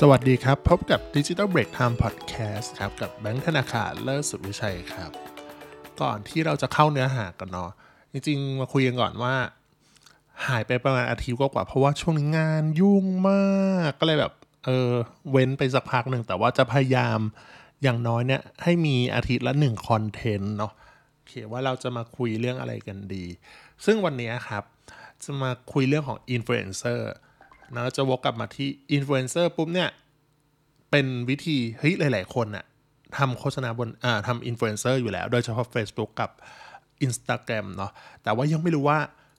สวัสดีครับ พบกับ Digital Break Time Podcast ครับ กับแบงค์ธนาคารเลิศสุดวิชัยครับ ก่อนที่เราจะเข้าเนื้อหากันเนาะจริงๆ มาคุยกันก่อนว่า หายไปประมาณอาทิตย์กว่าๆเพราะว่าช่วงนี้งานยุ่งมากก็เลยแบบเออเว้นไปสักพักหนึ่งแต่ว่าจะพยายามอย่างน้อยเนี่ยให้มีอาทิตย์ละหนึ่งคอนเทนต์เนาะโอเคว่าเราจะมาคุยเรื่องอะไรกันดี ซึ่งวันนี้ครับ จะมาคุยเรื่องของอินฟลูเอนเซอร์ นะจะวกกลับมาที่อินฟลูเอนเซอร์ปุ๊บเนี่ย เป็นวิธีเฮ้ยหลาย ๆ คนน่ะทำโฆษณาบนอ่าทำอินฟลูเอนเซอร์อยู่แล้ว โดยเฉพาะ Facebook กับ Instagram เนาะแต่ว่ายังไม่รู้ว่า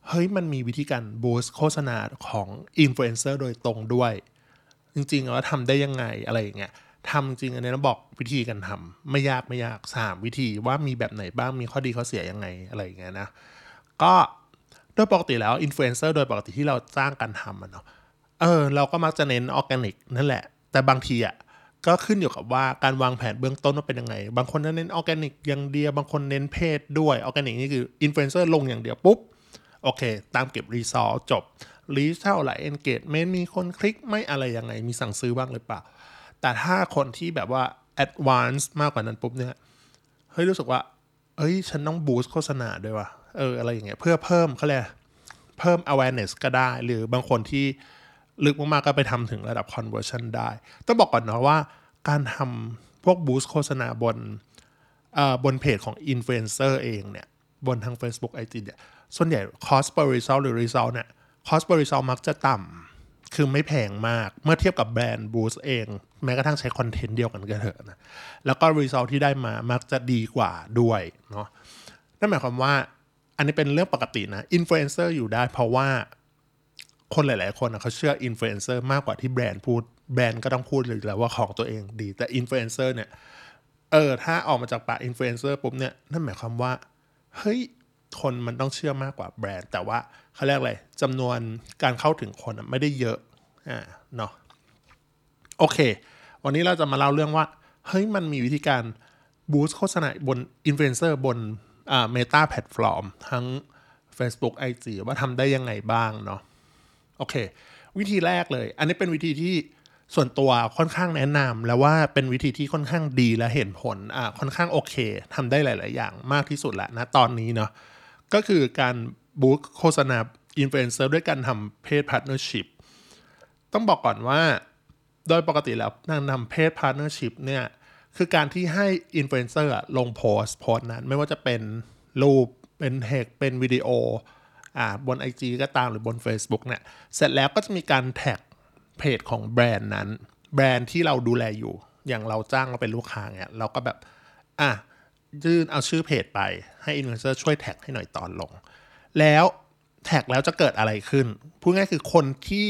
เฮ้ยมันมีวิธีการบูสต์โฆษณาของอินฟลูเอนเซอร์โดยตรงด้วย จริงๆแล้วทำได้ยังไงอะไรอย่างเงี้ยทำจริงอันนี้เราบอกวิธีการทำไม่ยากไม่ยากสามวิธีว่ามีแบบไหนบ้างมีข้อดีข้อเสียยังไงอะไรอย่างเงี้ยนะก็โดยปกติแล้วอินฟลูเอนเซอร์โดยปกติที่เราจ้างกันทำอะเนาะ เออเราก็มักจะเน้นออร์แกนิกนั่นแหละ แต่บางทีอะก็ขึ้นอยู่กับว่าการวางแผนเบื้องต้นว่าเป็นยังไง บางคนเน้นออร์แกนิกอย่างเดียว บางคนเน้น paid ด้วยออร์แกนิกนี่คืออินฟลูเอนเซอร์ลงอย่างเดียวปุ๊บ โอเค ตามเก็บ result จบ reach เท่าไหร่ engagement มีคนคลิกไม่อะไรยังไง มีสั่งซื้อบ้างหรือเปล่า แต่ถ้าคนที่แบบว่า advance มากกว่านั้นปุ๊บเนี่ยเฮ้ยรู้สึกว่าเอ้ยฉันต้องบูสต์โฆษณาด้วยว่ะเอออะไรอย่างเงี้ยเพื่อเพิ่มเขาเรียกเพิ่ม awareness ก็ได้ หรือบางคนที่ ลึกมากๆก็ไปทำถึงระดับ conversion ได้ ต้องบอกก่อนเนาะว่าการทำพวกบูสต์โฆษณาบนบนเพจของ influencer เองเนี่ย บนทาง Facebook IG เนี่ย ส่วนใหญ่ cost per result หรือ result เนี่ย cost per result มักจะต่ำคือไม่แพงมาก เมื่อเทียบกับแบรนด์บูสต์เอง แม้กระทั่งใช้คอนเทนต์เดียวกันก็เถอะนะ แล้วก็ result ที่ได้มามักจะดีกว่าด้วยเนาะ นั่นหมายความว่าอันนี้เป็นเรื่องปกตินะอินฟลูเอนเซอร์อยู่ได้เพราะว่า คนหลาย ๆ คนเขาเชื่ออินฟลูเอนเซอร์มากกว่าที่แบรนด์พูดแบรนด์ก็ต้องพูดเลยแล้วว่าของตัวเองดี แต่อินฟลูเอนเซอร์เนี่ยเออถ้าออกมาจากปากอินฟลูเอนเซอร์ปุ๊บเนี่ยนั่นหมายความว่าเฮ้ยคนมันต้องเชื่อมากกว่าแบรนด์ แต่ว่าเขาเรียกอะไรจำนวนการเข้าถึงคนไม่ได้เยอะอ่าเนาะโอเค วันนี้เราจะมาเล่าเรื่องว่าเฮ้ยมันมีวิธีการบูสต์โฆษณาบนอินฟลูเอนเซอร์บนอ่า Meta แพลตฟอร์มทั้ง Facebook IG ว่าทำได้ยังไงบ้างเนาะ โอเค วิธีแรกเลย อันนี้เป็นวิธีที่ส่วนตัวค่อนข้างแนะนำแล้วว่าเป็นวิธีที่ค่อนข้างดีและเห็นผลอ่าค่อนข้างโอเคทำได้หลาย ๆ อย่างมากที่สุดแหละนะตอนนี้เนาะก็คือการบูสต์โฆษณาอินฟลูเอนเซอร์ด้วยการทำ paid partnership ต้องบอกก่อนว่า โดยปกติแล้วการทำ paid partnership เนี่ยคือการที่ให้อินฟลูเอนเซอร์ลงโพสต์โพสต์นั้น ไม่ว่าจะเป็นรูปเป็นเทคเป็นวิดีโอ บน IG ก็ตามหรือบน Facebook เนี่ยเสร็จแล้วก็จะมีการแท็กเพจของแบรนด์นั้น แบรนด์ที่เราดูแลอยู่ อย่างเราจ้างเราเป็นลูกค้าเนี่ยเราก็แบบอะยื่นเอาชื่อเพจไปให้อินฟลูเอนเซอร์ช่วยแท็กให้หน่อยตอนลง แล้วแท็กแล้วจะเกิดอะไรขึ้น พูดง่ายคือคนที่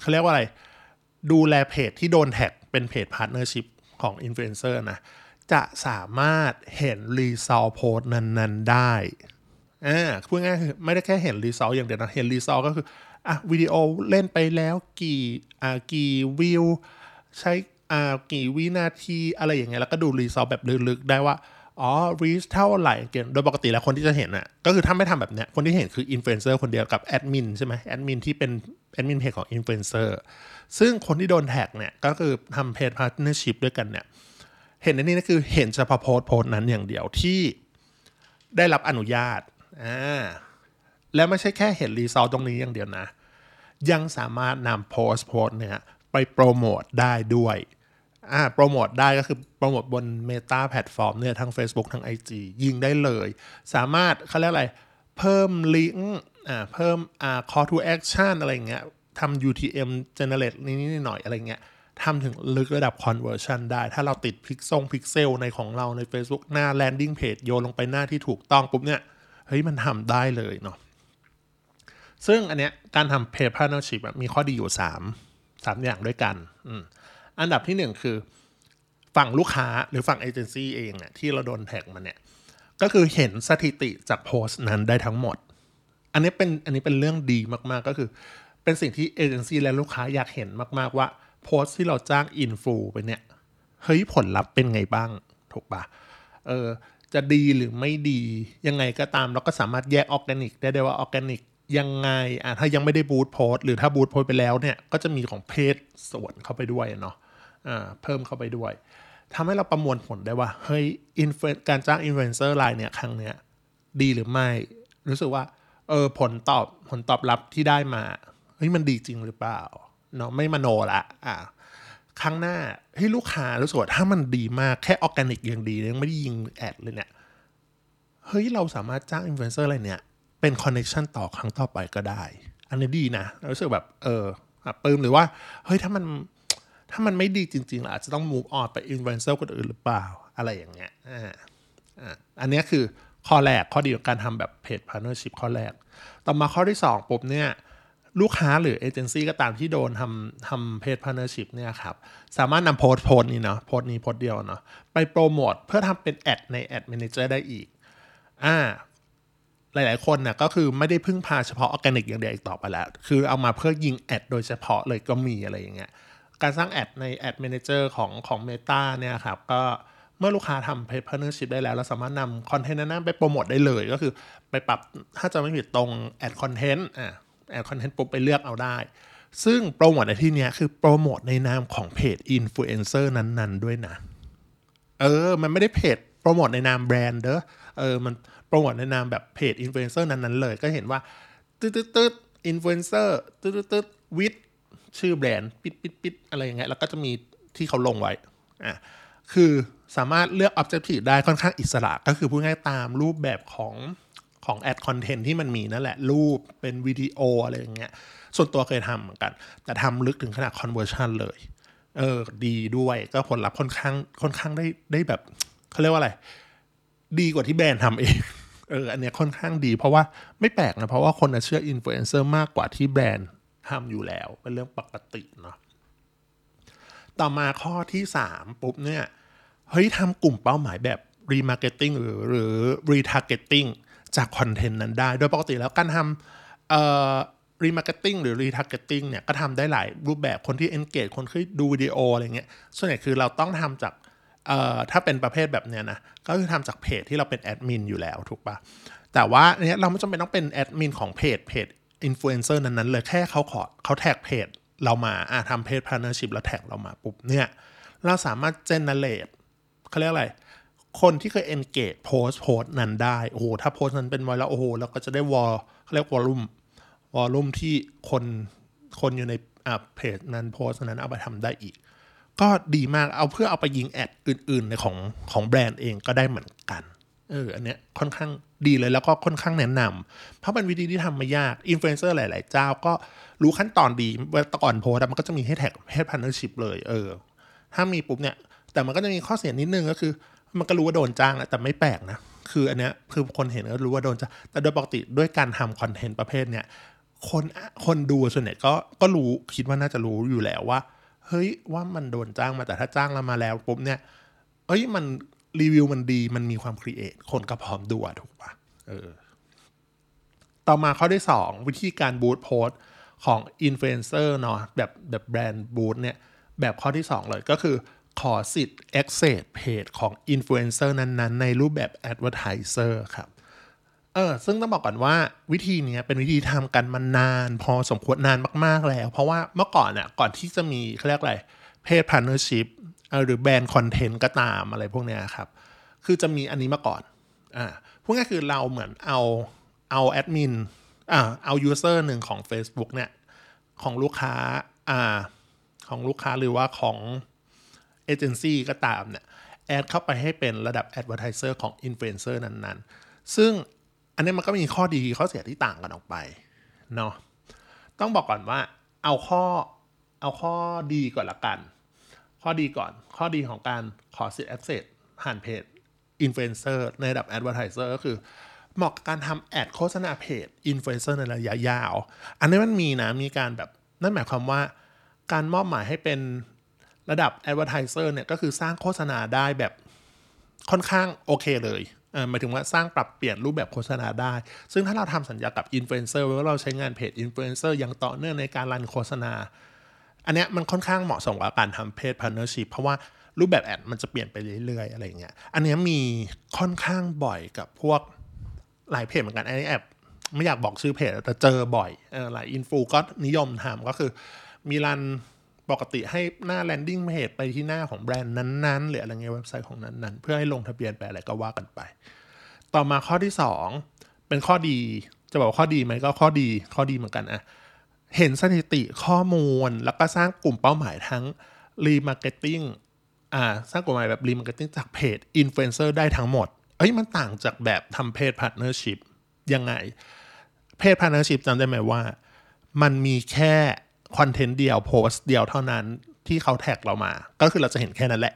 เขาเรียกว่าอะไร ดูแลเพจที่โดนแท็กเป็น paid partnership ของอินฟลูเอนเซอร์นะ จะสามารถเห็น result โพสต์นั้น ๆ ได้ อ่าพูดง่ายคือไม่ได้แค่เห็น result อย่างเดียวนะ เห็น result ก็คืออะวิดีโอเล่นไปแล้วกี่อ่ากี่วิวใช้อ่ากี่วินาทีอะไรอย่างเงี้ยแล้วก็ดู result แบบลึกๆ ได้ว่าอ๋อ reach เท่าไหร่เกินโดยปกติแล้วคนที่จะเห็นอะก็คือถ้าไม่ทำแบบเนี้ยคนที่เห็นคืออินฟลูเอนเซอร์คนเดียวกับแอดมินใช่ไหมแอดมินที่เป็นแอดมินเพจของอินฟลูเอนเซอร์ซึ่งคนที่โดนแท็กเนี่ยก็คือทำ paid partnership ด้วยกันเนี่ยเห็นในนี้นะคือเห็นเฉพาะโพสต์โพสต์นั้นอย่างเดียวที่ได้รับอนุญาต อ่าแล้วไม่ใช่แค่เห็น result ตรงนี้อย่างเดียวนะ ยังสามารถนำโพสต์โพสต์เนี่ยไปโปรโมทได้ด้วยอ่าโปรโมทได้ก็คือโปรโมทบน Meta แพลตฟอร์มเนี่ยทั้ง Facebook ทั้ง IG ยิงได้เลย สามารถเขาเรียกอะไร เพิ่มลิงก์อ่าเพิ่มอ่า call to action อะไรเงี้ยทำ UTM generate นิดๆหน่อยๆอะไรเงี้ยทำถึงลึกระดับ conversion ได้ ถ้าเราติดพิกซงพิกเซลในของเราใน Facebook หน้า landing page โยนลงไปหน้าที่ถูกต้องปุ๊บเนี่ย เฮ้ยมันทำได้เลยเนาะซึ่งอันเนี้ยการทำ paid partnership มีข้อดีอยู่ 3 3 อย่างด้วยกันอ,อันดับที่ 1 คือ ฝั่งลูกค้าหรือฝั่งเอเจนซี่เองเนี่ยที่เราโดนแท็กมาเนี่ย ก็คือเห็นสถิติจากโพสต์นั้นได้ทั้งหมด อันนี้เป็นอันนี้เป็นเรื่องดีมากๆก็คือเป็นสิ่งที่เอเจนซี่และลูกค้าอยากเห็นมากๆว่าโพสต์ที่เราจ้างอินฟลูไปเนี่ย เฮ้ยผลลัพธ์เป็นไงบ้าง ถูกปะเออ จะดีหรือไม่ดี ยังไงก็ตามเราก็สามารถแยกออร์แกนิกได้ได้ว่าออร์แกนิกยังไงอะถ้ายังไม่ได้ boost post หรือถ้า boost post ไปแล้วเนี่ยก็จะมีของเพจส่วนเข้าไปด้วยเนาะอ่าเพิ่มเข้าไปด้วยทำให้เราประมวลผลได้ว่าเฮ้ยอินการจ้างอินฟลูเอนเซอร์รายเนี่ยครั้งเนี้ยดีหรือไม่ รู้สึกว่าเออผลตอบผลตอบรับที่ได้มาเฮ้ยมันดีจริงหรือเปล่าเนาะไม่มโนละอะ ครั้งหน้าให้ลูกค้ารู้สึกว่าถ้ามันดีมากแค่ออร์แกนิกยังดียังไม่ได้ยิงแอดเลยเนี่ยเฮ้ยเราสามารถจ้างอินฟลูเอนเซอร์อะไรเนี่ยเป็น connection ต่อครั้งต่อไปก็ได้ อันนี้ดีนะรู้สึกแบบเออปลื้มหรือว่าเฮ้ยถ้ามันถ้ามันไม่ดีจริงๆเราอาจจะต้อง move on ไปอินฟลูเอนเซอร์คนอื่นหรือเปล่าอะไรอย่างเงี้ยอ่าอ่าอันนี้คือข้อแรกข้อดีของการทำแบบ paid partnership ข้อแรก ต่อมาข้อที่ 2ปุ๊บเนี่ย ลูกค้าหรือเอเจนซี่ก็ตามที่โดนทำทำ paid partnership เนี่ยครับ สามารถนำโพสต์โพสต์นี้เนาะโพสต์นี้โพสต์เดียวเนาะไปโปรโมทเพื่อทำเป็นแอดใน Ads Manager ได้อีก อ่า หลายๆ คนนะ่ะก็คือไม่ได้พึ่งพาเฉพาะออร์แกนิกอย่างเดียวอีกต่อไปแล้ว คือเอามาเพื่อยิงแอดโดยเฉพาะเลยก็มีอะไรอย่างเงี้ยการสร้างแอดในแอด m ม n เจอร์ของของ Meta เนี่ยครับก็เมื่อลูกค้าทำ paid partnership ได้แล้ว เราสามารถนำคอนเทนต์นั้นไปโปรโมทได้เลยก็คือไปปรับถ้าจำไม่ผิดตรง ad content อะ ad content ปุ๊บไปเลือกเอาได้ ซึ่งโปรโมทในที่นี้คือโปรโมทในนามของเพจอินฟลูเอนเซอร์นั้นๆ ด้วยนะ เออ มันไม่ได้เพจโปรโมทในนามแบรนด์เด้อเออมันโปรโมทในนามแบบเพจอินฟลูเอนเซอร์นั้นๆเลย ก็เห็นว่าตึ๊ดตึ๊ดตึ๊ดอินฟลูเอนเซอร์ตึ๊ดตึ๊ดตึ๊ด with ชื่อแบรนด์ปิดปิดปิดอะไรอย่างเงี้ยแล้วก็จะมีที่เขาลงไว้อะคือสามารถเลือก Objective ได้ค่อนข้างอิสระก็คือพูดง่ายตามรูปแบบของ ของ ad content ที่มันมีนั่นแหละ รูปเป็นวิดีโออะไรอย่างเงี้ยส่วนตัวเคยทำเหมือนกัน แต่ทำลึกถึงขนาด conversion เลย เออ ดีด้วยก็ผลลัพธ์ค่อนข้างค่อนข้างได้ได้แบบเขาเรียกว่าอะไร ดีกว่าที่แบรนด์ทำเองเอออันเนี้ยค่อนข้างดี เพราะว่าไม่แปลกนะ เพราะว่าคนเชื่ออินฟลูเอนเซอร์มากกว่าที่แบรนด์ทำอยู่แล้ว เป็นเรื่องปกติเนาะต่อมาข้อที่ 3 ปุ๊บเนี่ย เฮ้ยทำกลุ่มเป้าหมายแบบ remarketing หรือหรือ retargeting จากคอนเทนต์นั้นได้ โดยปกติแล้วการทำเอ่อ remarketing หรือ retargeting เนี่ยก็ทำได้หลายรูปแบบคนที่ engage คนที่ดูวิดีโออะไรเงี้ยส่วนใหญ่คือเราต้องทำจากเอ่อถ้าเป็นประเภทแบบเนี้ยนะก็คือทำจากเพจที่เราเป็นแอดมินอยู่แล้วถูกปะแต่ว่าเนี้ยเราไม่จำเป็นต้องเป็นแอดมินของเพจเพจอินฟลูเอนเซอร์นั้นๆเลยแค่เขาขอเขาแท็กเพจเรามาอะทำ paid partnership แล้วแท็กเรามาปุ๊บเนี่ยเราสามารถ generate เขาเรียกอะไร คนที่เคย engage โพสโพสนั้นได้ โอ้โห ถ้าโพสนั้นเป็นไวรัลแล้วโอ้โหเราก็จะได้วอลเขาเรียก volume volume ที่คนคนอยู่ในอ่าเพจนั้นโพสนั้นเอาไปทำได้อีก ก็ดีมากเอาเพื่อเอาไปยิงแอดอื่นๆในของของแบรนด์เองก็ได้เหมือนกันเอออันเนี้ยค่อนข้างดีเลยแล้วก็ค่อนข้างแนะนำเพราะเป็นวิธีที่ทำไม่ยากอินฟลูเอนเซอร์หลาย ๆ เจ้าก็รู้ขั้นตอนดีเวลาก่อนโพสมันก็จะมีให้แท็กให้ partnership เลยเออถ้ามีปุ๊บเนี่ยแต่มันก็จะมีข้อเสียนิดนึงก็คือ มันก็รู้ว่าโดนจ้างแหละแต่ไม่แปลกนะ คืออันเนี้ยคือคนเห็นก็รู้ว่าโดนจ้างแต่โดยปกติด้วยการทำคอนเทนต์ประเภทเนี้ยคนคนดูส่วนใหญ่ก็ก็รู้คิดว่าน่าจะรู้อยู่แล้วว่า เฮ้ยว่ามันโดนจ้างมาแต่ถ้าจ้างเรามาแล้วปุ๊บเนี่ยเอ้ยมันรีวิวมันดีมันมีความ create คนก็พร้อมดูถูกปะเออต่อมาข้อที่ 2 วิธีการ boost โพสของอินฟลูเอนเซอร์เนาะแบบแบบแบรนด์ boost เนี่ยแบบข้อที่ 2 เลยก็คือ ขอสิทธิ์ access เพจของอินฟลูเอนเซอร์นั้นๆ ในรูปแบบ advertiser ครับเออซึ่งต้องบอกก่อนว่าวิธีนี้เป็นวิธีทำกันมานาน พอสมควรนานมากๆแล้ว เพราะว่าเมื่อก่อนน่ะก่อนที่จะมีเขาเรียกอะไรเพจ partnership หรือแบรนด์คอนเทนต์ก็ตามอะไรพวกเนี้ยครับ คือจะมีอันนี้มาก่อนอ่าพูดง่ายคือเราเหมือนเอาเอาแอดมินอ่าเอา user หนึ่งของ Facebook เนี่ยของลูกค้าอ่าของลูกค้าหรือว่าของ เอเจนซี่ก็ตามเนี่ยแอดเข้าไปให้เป็นระดับ Advertiser ของอินฟลูเอนเซอร์นั้นๆ ซึ่งอันนี้มันก็มีข้อดีข้อเสียที่ต่างกันออกไปเนาะต้องบอกก่อนว่าเอาข้อเอาข้อดีก่อนละกัน ข้อดีก่อนข้อดีของการขอสิทธิ์ access ผ่านเพจอินฟลูเอนเซอร์ในระดับ advertiser ก็คือเหมาะกับการทำแอดโฆษณาเพจอินฟลูเอนเซอร์ในระยะยาว อันนี้มันมีนะ มีการแบบ นั่นหมายความว่าการมอบหมายให้เป็น ระดับ advertiser เนี่ยก็คือสร้างโฆษณาได้แบบค่อนข้างโอเคเลยหมายถึงว่าสร้างปรับเปลี่ยนรูปแบบโฆษณาได้ ซึ่งถ้าเราทำสัญญากับอินฟลูเอนเซอร์ว่าเราใช้งานเพจอินฟลูเอนเซอร์อย่างต่อเนื่องในการ run โฆษณา อันเนี้ยมันค่อนข้างเหมาะสมกับการทำ paid partnership เพราะว่ารูปแบบแอดมันจะเปลี่ยนไปเรื่อยๆ อะไรเงี้ย อันเนี้ยมีค่อนข้างบ่อยกับพวกหลายเพจเหมือนกันอันนี้แอบไม่อยากบอกชื่อเพจแต่เจอบ่อยหลายอินฟลูก็นิยมทำก็คือมี run ปกติให้หน้า landing page ไปที่หน้าของแบรนด์นั้นๆ หรืออะไรเงี้ยเว็บไซต์ของนั้นๆ เพื่อให้ลงทะเบียนไปอะไรก็ว่ากันไป ต่อมาข้อที่ 2 เป็นข้อดี จะบอกข้อดีไหมก็ข้อดี ข้อดีเหมือนกันอะเห็นสถิติข้อมูลแล้วก็สร้างกลุ่มเป้าหมายทั้ง remarketing อ่าสร้างกลุ่มหมายแบบ remarketing จากเพจอินฟลูเอนเซอร์ได้ทั้งหมด เอ้ยมันต่างจากแบบทำ paid partnership ยังไง paid partnership จำได้ไหมว่า มันมีแค่ คอนเทนต์เดียวโพสต์เดียวเท่านั้นที่เขาแท็กเรามา ก็คือเราจะเห็นแค่นั้นแหละ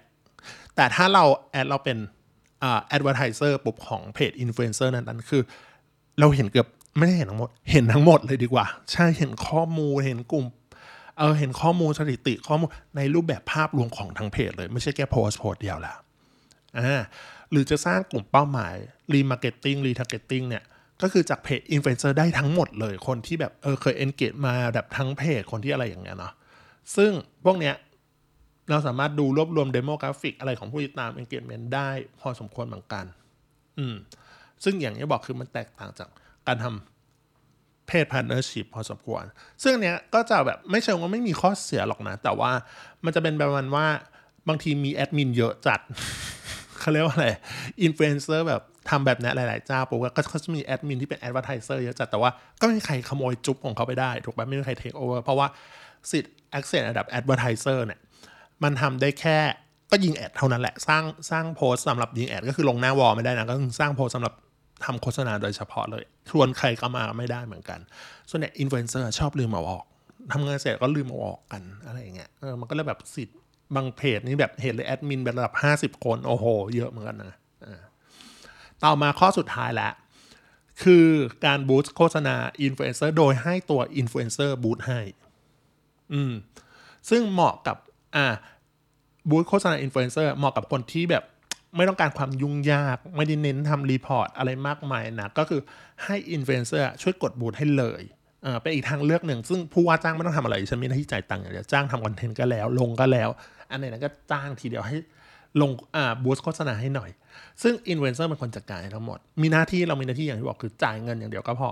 แต่ถ้าเราแอดเราเป็น advertiser ปุ๊บของเพจอินฟลูเอนเซอร์นั้นคือ เราเห็นเกือบไม่ได้เห็นทั้งหมด เห็นทั้งหมดเลยดีกว่า ใช่เห็นข้อมูลเห็นกลุ่มเออเห็นข้อมูลสถิติข้อมูลในรูปแบบภาพรวมของทั้งเพจเลย ไม่ใช่แค่โพสต์โพสต์เดียวละอ่าหรือจะสร้างกลุ่มเป้าหมาย remarketing retargeting เนี่ย ก็คือจากเพจอินฟลูเอนเซอร์ได้ทั้งหมดเลยคนที่แบบเออเคย engage มาแบบทั้งเพจคนที่อะไรอย่างเงี้ยเนาะซึ่งพวกเนี้ยเราสามารถดูรวบรวม demographic อะไรของผู้ติดตาม engagement ได้พอสมควรเหมือนกัน อืม ซึ่งอย่างที่บอกคือมันแตกต่างจากการทำเพจ partnership พอสมควร ซึ่งเนี้ยก็จะแบบไม่เชิงว่าไม่มีข้อเสียหรอกนะ แต่ว่ามันจะเป็นประมาณว่าบางทีมีแอดมินเยอะจัด เขาเรียกว่าอะไรอินฟลูเอนเซอร์แบบทำแบบนี้หลาย ๆ เจ้าปุ๊บก็เขาจะมีแอดมินที่เป็น advertiser เยอะจัดแต่ว่าก็ไม่มีใครขโมยจุ๊บของเขาไปได้ ถูกปะไม่มีใครเทคโอเวอร์เพราะว่าสิทธิ์ access ระดับ advertiser เนี่ยมันทำได้แค่ก็ยิงแอดเท่านั้นแหละ สร้างสร้างโพสต์สำหรับยิงแอดก็คือลงหน้า wall ไม่ได้นะก็คือสร้างโพสต์สำหรับทำโฆษณาโดยเฉพาะเลยชวนใครก็มาไม่ได้เหมือนกัน ส่วนใหญ่อินฟลูเอนเซอร์ชอบลืมเอาออกทำงานเสร็จก็ลืมเอาออกกันอะไรอย่างเงี้ยเออมันก็เลยแบบสิทธิ์ บางเพจนี่แบบเห็นเลยแอดมินแบบระดับ 50 คน โอ้โห เยอะเหมือนกันนะอ่าต่อมาข้อสุดท้ายแล้วคือการ boost โฆษณาอินฟลูเอนเซอร์โดยให้ตัวอินฟลูเอนเซอร์ boost ให้ อืม ซึ่งเหมาะกับ อ่า boost โฆษณาอินฟลูเอนเซอร์เหมาะกับคนที่แบบไม่ต้องการความยุ่งยาก ไม่ได้เน้นทำ report อะไรมากมายนะ ก็คือให้อินฟลูเอนเซอร์ช่วยกด boost ให้เลยอ่าเป็นอีกทางเลือกหนึ่ง ซึ่งผู้ว่าจ้างไม่ต้องทำอะไร ฉันมีหน้าที่จ่ายตังค์อย่างเดียวจ้างทำคอนเทนต์ก็แล้ว ลงก็แล้ว อันไหนนั้นก็จ้างทีเดียวให้ลงอ่า boost โฆษณาให้หน่อย ซึ่งอินฟลูเอนเซอร์เป็นคนจัดการทั้งหมด มีหน้าที่เรามีหน้าที่อย่างที่บอกคือจ่ายเงินอย่างเดียวก็พอ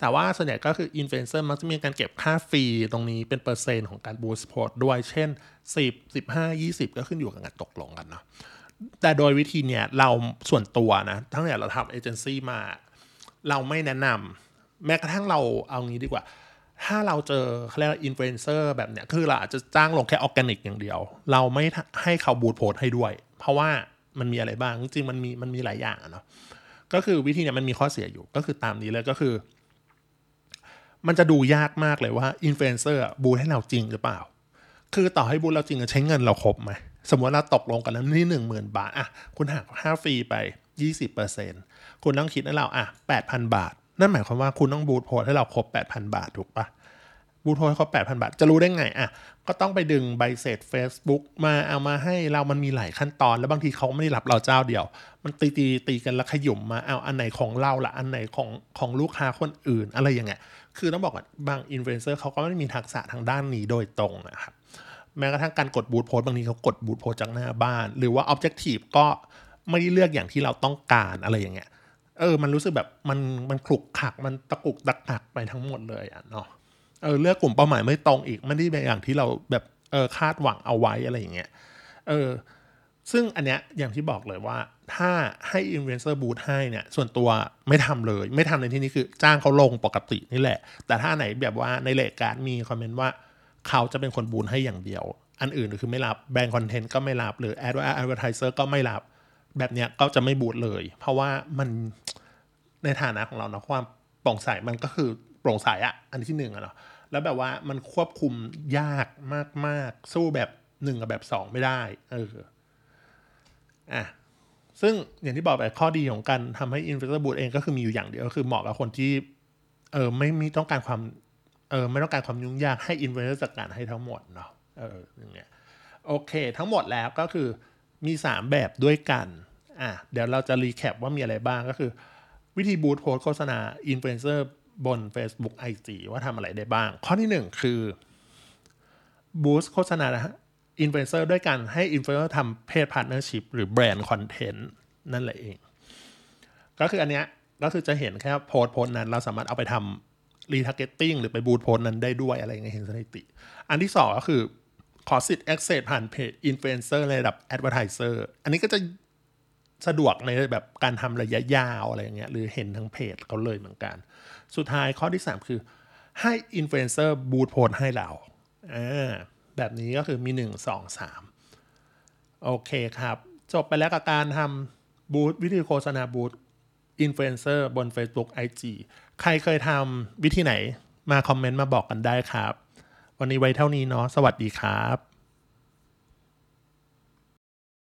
แต่ว่าส่วนใหญ่ก็คืออินฟลูเอนเซอร์มักจะมีการเก็บค่า fee ตรงนี้เป็นเปอร์เซ็นต์ของการ boost post ด้วย เช่น 10 15 20 ก็ขึ้นอยู่กับการตกลงกันเนาะแต่โดยวิธีเนี้ยเราส่วนตัวนะ ตั้งแต่เราทำเอเจนซี่มา เราไม่แนะนำแม้กระทั่งเราเอางี้ดีกว่า ถ้าเราเจอเขาเรียกว่าอินฟลูเอนเซอร์แบบเนี้ยคือเราอาจจะจ้างลงแค่ออร์แกนิกอย่างเดียว เราไม่ให้เขา boost post ให้ด้วย เพราะว่ามันมีอะไรบ้าง จริงมันมีมันมีหลายอย่างเนาะก็คือวิธีเนี้ยมันมีข้อเสียอยู่ก็คือตามนี้เลยก็คือ มันจะดูยากมากเลยว่าอินฟลูเอนเซอร์ boost ให้เราจริงหรือเปล่า คือต่อให้ boost เราจริงใช้เงินเราครบไหมสมมติเราตกลงกันแล้วนี่หนึ่งหมื่นบาทอะคุณหักค่า fee ไปยี่สิบเปอร์เซ็นต์คุณต้องคิดให้เราอะแปดพันบาท นั่นหมายความว่าคุณต้อง boost post ให้เราครบแปดพันบาทถูกปะ boost post ครบแปดพันบาท จะรู้ได้ไงอะก็ต้องไปดึงใบเสร็จ Facebook มาเอามาให้เรามันมีหลายขั้นตอน แล้วบางทีเขาไม่ได้รับเราเจ้าเดียว มันตีตีตีกันแล้วขยุ่มมาเอาอันไหนของเราละอันไหนของของลูกค้าคนอื่นอะไรอย่างเงี้ยคือต้องบอกว่าบางอินฟลูเอนเซอร์เขาก็ไม่ได้มีทักษะทางด้านนี้โดยตรงนะครับแม้กระทั่งการกด boost post บางทีเขากด boost post จากหน้าบ้าน หรือว่า objective ก็ไม่ได้เลือกอย่างที่เราต้องการอะไรอย่างเงี้ย เออ มันรู้สึกแบบมันมันคลุกขักมันตะกุกตะกักไปทั้งหมดเลยอะเนาะเออเลือกกลุ่มเป้าหมายไม่ตรงอีกไม่ได้เป็นอย่างที่เราแบบเออคาดหวังเอาไว้อะไรอย่างเงี้ยเออซึ่งอันเนี้ยอย่างที่บอกเลยว่า ถ้าให้อินเอนเซอร์บูทให้เนี่ย ส่วนตัวไม่ทำเลย ไม่ทำในที่นี้คือจ้างเขาลงปกตินี่แหละ แต่ถ้าไหนแบบว่าในเลกการมีคอมเมนต์ว่าเขาจะเป็นคนบูนให้อย่างเดียว อันอื่นคือไม่รับ brand content ก็ไม่รับหรือแอดว่า advertiser ก็ไม่รับ แบบเนี้ยก็จะไม่ boost เลย เพราะว่ามัน ในฐานะของเราเนาะความโปร่งใสมันก็คือโปร่งใสอะอันที่หนึ่งอะเนาะแล้วแบบว่ามันควบคุมยากมากๆ สู้แบบหนึ่งกับแบบสองไม่ได้ เอออะซึ่งอย่างที่บอกไปข้อดีของการทำให้อินฟลูเอนเซอร์ boost เองก็คือมีอยู่อย่างเดียวก็คือเหมาะกับคนที่เออไม่มีต้องการความเออไม่ต้องการความยุ่งยากให้อินฟลูเอนเซอร์จัดการให้ทั้งหมดเนาะเอออย่างเงี้ยโอเค ทั้งหมดแล้วก็คือมี 3 แบบด้วยกันอะเดี๋ยวเราจะ recap ว่ามีอะไรบ้างก็คือ วิธี boost post โฆษณาอินฟลูเอนเซอร์บน Facebook IG ว่าทำอะไรได้บ้าง ข้อที่ 1 คือ boost โฆษณานะฮะอินฟลูเอนเซอร์ด้วยการให้อินฟลูเอนเซอร์ทำเพจ partnership หรือ brand content นั่นแหละเอง ก็คืออันเนี้ยก็คือจะเห็นแค่โพสต์โพสต์นั้น เราสามารถเอาไปทำ retargeting หรือไป boost โพสต์นั้นได้ด้วยอะไรเงี้ยเห็นสถิติ อันที่สองก็คือขอสิทธิ์ access ผ่านเพจ influencer ในระดับ advertiser อันนี้ก็จะ สะดวกในแบบการทำระยะยาวอะไรอย่างเงี้ยหรือเห็นทั้งเพจเขาเลยเหมือนกัน สุดท้ายข้อที่ 3 คือให้อินฟลูเอนเซอร์ boost post ให้เราอ่าแบบนี้ก็คือมี 1 2 3 โอเคครับ จบไปแล้วกับการทำบูตวิธีโฆษณาบูตอินฟลูเอนเซอร์บน Facebook IG ใครเคยทำวิธีไหนมาคอมเมนต์มาบอกกันได้ครับ วันนี้ไว้เท่านี้เนาะสวัสดีครับ